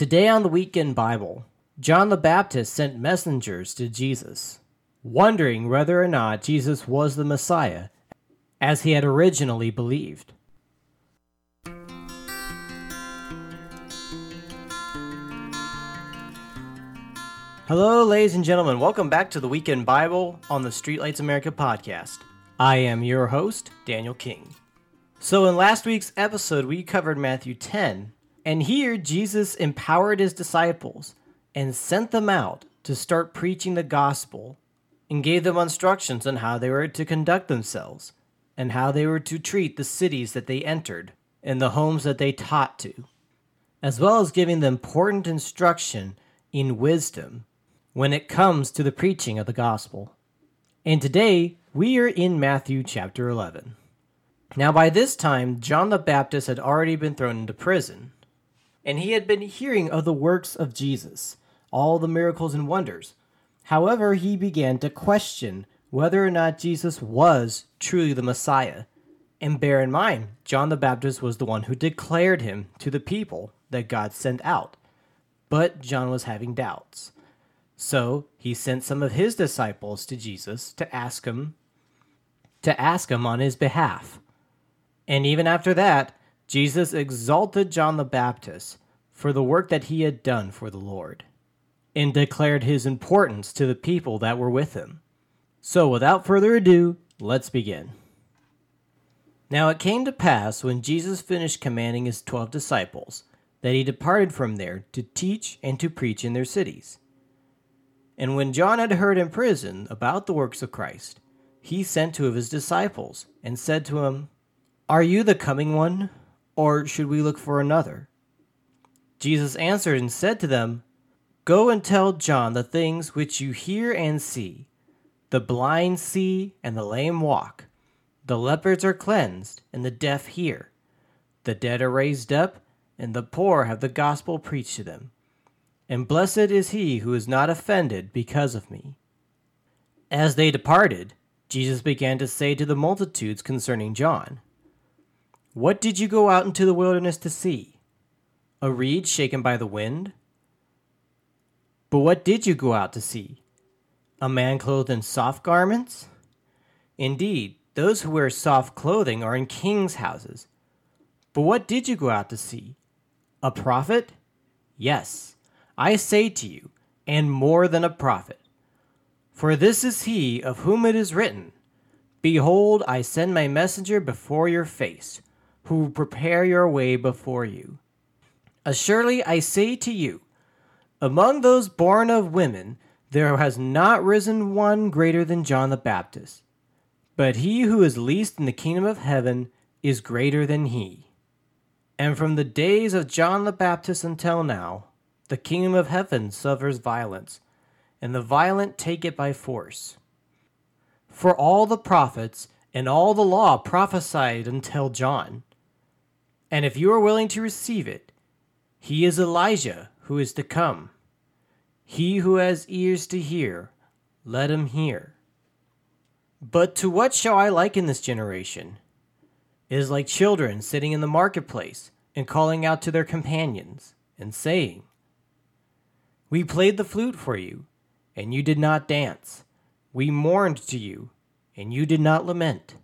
Today on the Weekend Bible, John the Baptist sent messengers to Jesus, wondering whether or not Jesus was the Messiah, as he had originally believed. Hello, ladies and gentlemen. Welcome back to the Weekend Bible on the Streetlights America podcast. I am your host, Daniel King. So, in last week's episode, we covered Matthew 10, and here Jesus empowered his disciples and sent them out to start preaching the gospel and gave them instructions on how they were to conduct themselves and how they were to treat the cities that they entered and the homes that they taught to, as well as giving them important instruction in wisdom when it comes to the preaching of the gospel. And today, we are in Matthew chapter 11. Now, by this time, John the Baptist had already been thrown into prison, and he had been hearing of the works of Jesus, all the miracles and wonders. However, he began to question whether or not Jesus was truly the Messiah. And bear in mind, John the Baptist was the one who declared him to the people that God sent out. But John was having doubts. So he sent some of his disciples to Jesus to ask him to ask him on his behalf. And even after that, Jesus exalted John the Baptist for the work that he had done for the Lord and declared his importance to the people that were with him. So without further ado, let's begin. Now it came to pass when Jesus finished commanding his twelve disciples that he departed from there to teach and to preach in their cities and when John had heard in prison about the works of Christ, he sent two of his disciples and said to him, Are you the coming one, or should we look for another? Jesus answered and said to them, Go and tell John the things which you hear and see. The blind see, and the lame walk. The lepers are cleansed, and the deaf hear. The dead are raised up, and the poor have the gospel preached to them and blessed is he who is not offended because of me. As they departed, Jesus began to say to the multitudes concerning John, What did you go out into the wilderness to see? A reed shaken by the wind? But what did you go out to see? A man clothed in soft garments? Indeed, those who wear soft clothing are in kings' houses. But what did you go out to see? A prophet? Yes I say to you, and more than a prophet. For this is he of whom it is written, Behold, I send my messenger before your face, who prepare your way before you. Assuredly, I say to you, among those born of women, there has not risen one greater than John the Baptist. But he who is least in the kingdom of heaven is greater than he. And from the days of John the Baptist until now, the kingdom of heaven suffers violence, and the violent take it by force. For all the prophets and all the law prophesied until John. And if you are willing to receive it, he is Elijah who is to come. He who has ears to hear, let him hear. But to what shall I liken this generation? It is like children sitting in the marketplace and calling out to their companions and saying, we played the flute for you, and you did not dance. We mourned to you, and you did not lament.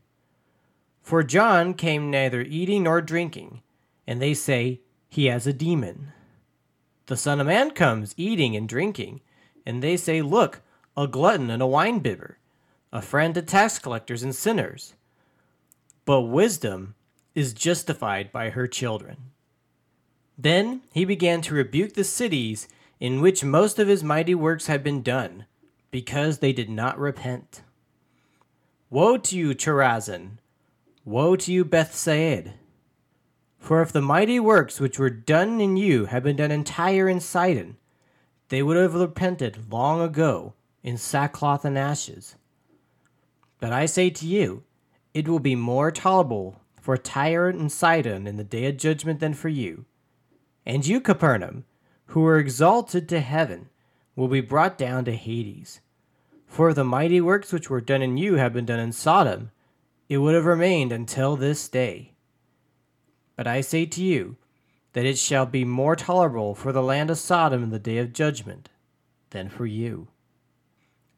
For John came neither eating nor drinking, and they say, He has a demon. The Son of Man comes eating and drinking, and they say, Look, a glutton and a winebibber, a friend to tax collectors and sinners. But wisdom is justified by her children. Then he began to rebuke the cities in which most of his mighty works had been done, because they did not repent. Woe to you, Chorazin! Woe to you, Bethsaida! For if the mighty works which were done in you had been done in Tyre and Sidon, they would have repented long ago in sackcloth and ashes. But I say to you, it will be more tolerable for Tyre and Sidon in the day of judgment than for you. And you, Capernaum, who were exalted to heaven will be brought down to Hades. For if the mighty works which were done in you have been done in Sodom, it would have remained until this day. But I say to you, that it shall be more tolerable for the land of Sodom in the day of judgment than for you.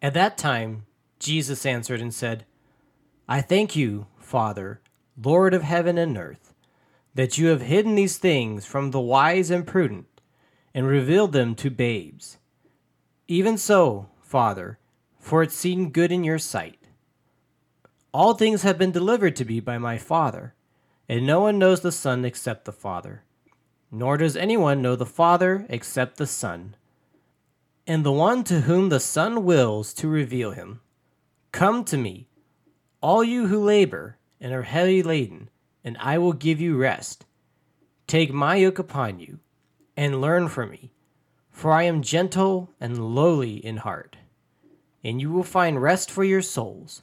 At that time, Jesus answered and said, I thank you, Father, Lord of heaven and earth, that you have hidden these things from the wise and prudent, and revealed them to babes. Even so, Father, for it seemed good in your sight. All things have been delivered to me by my Father, and no one knows the Son except the Father nor does anyone know the Father except the Son, and the one to whom the Son wills to reveal him. Come to me, all you who labor and are heavy laden, and I will give you rest. Take my yoke upon you, and learn from me, for I am gentle and lowly in heart, and you will find rest for your souls.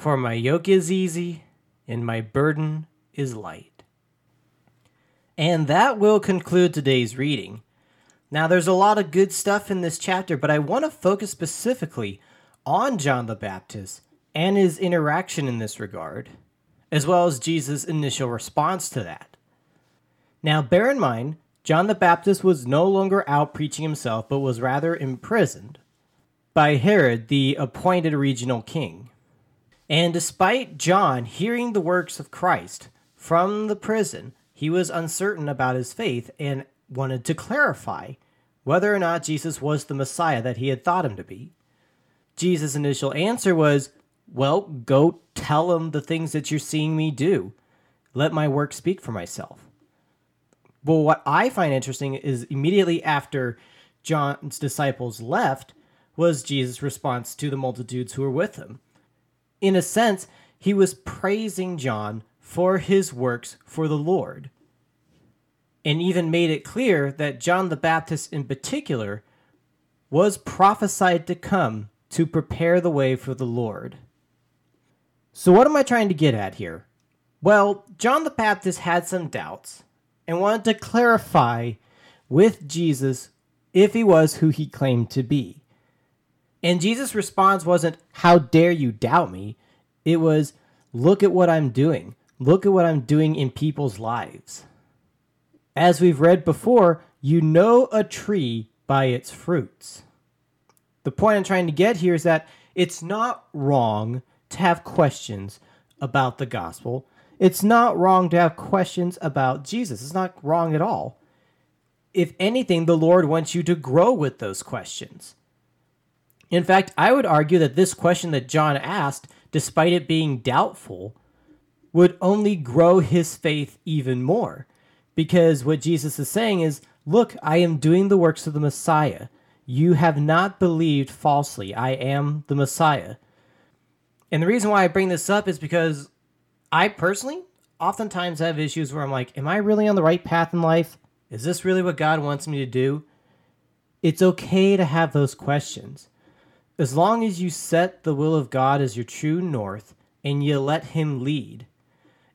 For my yoke is easy, and my burden is light. And that will conclude today's reading. Now, there's a lot of good stuff in this chapter, but I want to focus specifically on John the Baptist and his interaction in this regard, as well as Jesus' initial response to that. Now, bear in mind, John the Baptist was no longer out preaching himself, but was rather imprisoned by Herod, the appointed regional king. And despite John hearing the works of Christ from the prison, he was uncertain about his faith and wanted to clarify whether or not Jesus was the Messiah that he had thought him to be. Jesus' initial answer was, Well, go tell him the things that you're seeing me do. Let my work speak for myself. Well, what I find interesting is immediately after John's disciples left was Jesus' response to the multitudes who were with him. In a sense, he was praising John for his works for the Lord. And even made it clear that John the Baptist, in particular, was prophesied to come to prepare the way for the Lord. So, what am I trying to get at here? Well, John the Baptist had some doubts and wanted to clarify with Jesus if he was who he claimed to be. And Jesus' response wasn't, How dare you doubt me? It was, Look at what I'm doing. Look at what I'm doing in people's lives. As we've read before, you know a tree by its fruits. The point I'm trying to get here is that it's not wrong to have questions about the gospel. It's not wrong to have questions about Jesus. It's not wrong at all. If anything, the Lord wants you to grow with those questions. In fact, I would argue that this question that John asked, despite it being doubtful, would only grow his faith even more. Because what Jesus is saying is, Look, I am doing the works of the Messiah. You have not believed falsely. I am the Messiah. And the reason why I bring this up is because I personally oftentimes have issues where I'm like, Am I really on the right path in life? Is this really what God wants me to do? It's okay to have those questions. As long as you set the will of God as your true north and you let Him lead,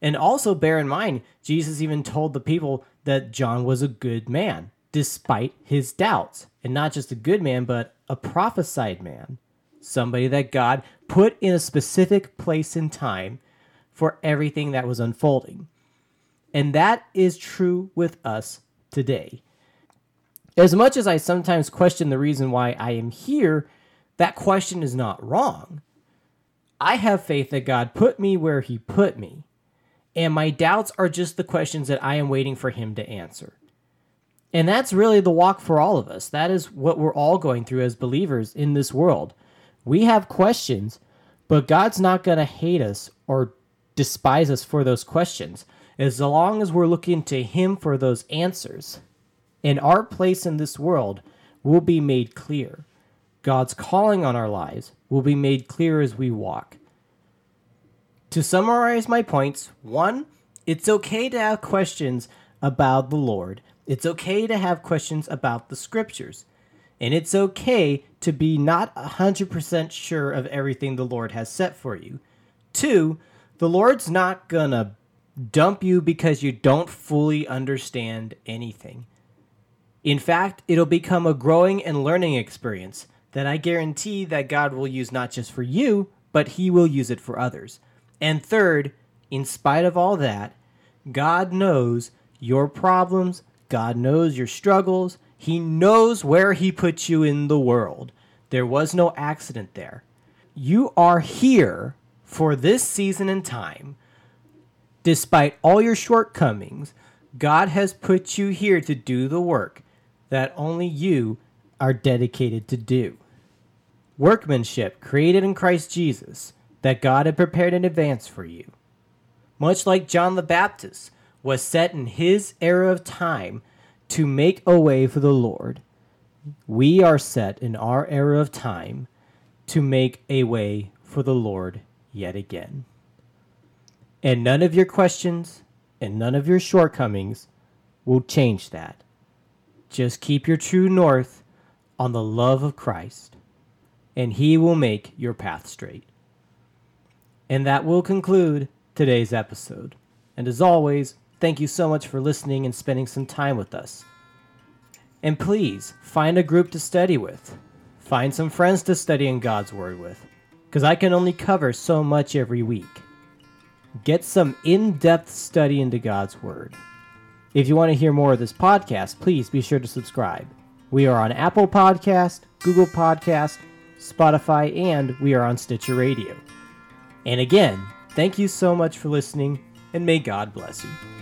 and also bear in mind, Jesus even told the people that John was a good man, despite his doubts. And not just a good man, but a prophesied man. Somebody that God put in a specific place and time for everything that was unfolding. And that is true with us today. As much as I sometimes question the reason why I am here, that question is not wrong. I have faith that God put me where He put me. And my doubts are just the questions that I am waiting for him to answer. And that's really the walk for all of us. That is what we're all going through as believers in this world. We have questions, but God's not going to hate us or despise us for those questions as long as we're looking to Him for those answers. And our place in this world will be made clear. God's calling on our lives will be made clear as we walk. To summarize my points, one, it's okay to have questions about the Lord. It's okay to have questions about the scriptures. And it's okay to be not 100% sure of everything the Lord has set for you. Two, the Lord's not gonna dump you because you don't fully understand anything. In fact, it'll become a growing and learning experience that I guarantee that God will use not just for you, but He will use it for others. And third, in spite of all that, God knows your problems. God knows your struggles. He knows where He put you in the world. There was no accident there. You are here for this season and time. Despite all your shortcomings, God has put you here to do the work that only you are dedicated to do. Workmanship created in Christ Jesus that God had prepared in advance for you. Much like John the Baptist was set in his era of time to make a way for the Lord, we are set in our era of time to make a way for the Lord yet again. And none of your questions and none of your shortcomings will change that. Just keep your true north on the love of Christ, and He will make your path straight. And that will conclude today's episode. And as always, thank you so much for listening and spending some time with us. And please find a group to study with. Find some friends to study in God's Word with, because I can only cover so much every week. Get some in depth study into God's Word. If you want to hear more of this podcast, please be sure to subscribe. We are on Apple Podcast, Google Podcast, Spotify, and we are on Stitcher Radio. And again, thank you so much for listening, and may God bless you.